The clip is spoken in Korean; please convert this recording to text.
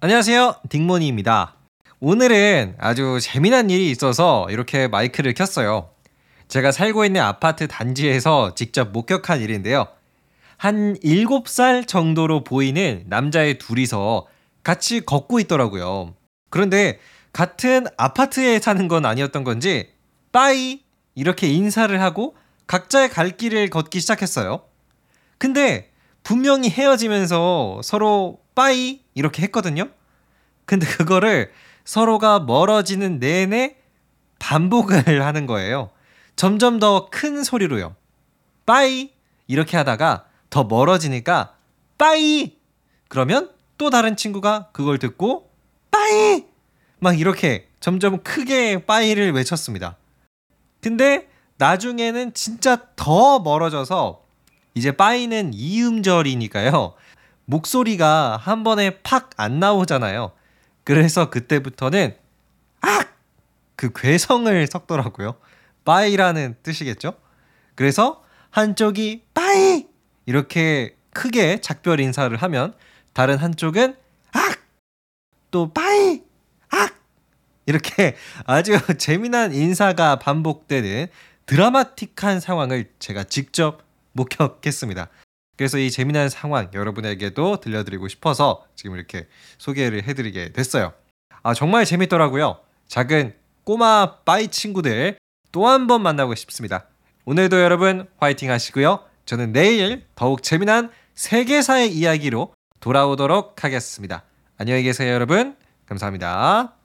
안녕하세요. 딩모니입니다. 오늘은 아주 재미난 일이 있어서 이렇게 마이크를 켰어요. 제가 살고 있는 아파트 단지에서 직접 목격한 일인데요. 한 7살 정도로 보이는 남자의 둘이서 같이 걷고 있더라고요. 그런데 같은 아파트에 사는 건 아니었던 건지 빠이 이렇게 인사를 하고 각자의 갈 길을 걷기 시작했어요. 근데 분명히 헤어지면서 서로 빠이 이렇게 했거든요. 근데 그거를 서로가 멀어지는 내내 반복을 하는 거예요. 점점 더 큰 소리로요. 빠이 이렇게 하다가 더 멀어지니까 빠이 그러면 또 다른 친구가 그걸 듣고 빠이 막 이렇게 점점 크게 빠이를 외쳤습니다. 근데 나중에는 진짜 더 멀어져서 이제 빠이는 이음절이니까요. 목소리가 한 번에 팍 안 나오잖아요. 그래서 그때부터는 악! 그 괴성을 섞더라고요. 빠이라는 뜻이겠죠? 그래서 한쪽이 빠이! 이렇게 크게 작별 인사를 하면 다른 한쪽은 악! 또 빠이! 악! 이렇게 아주 재미난 인사가 반복되는 드라마틱한 상황을 제가 직접 목격했습니다. 그래서 이 재미난 상황 여러분에게도 들려드리고 싶어서 지금 이렇게 소개를 해드리게 됐어요. 아, 정말 재밌더라고요. 작은 꼬마 빠이 친구들 또 한 번 만나고 싶습니다. 오늘도 여러분 화이팅 하시고요. 저는 내일 더욱 재미난 세계사의 이야기로 돌아오도록 하겠습니다. 안녕히 계세요, 여러분. 감사합니다.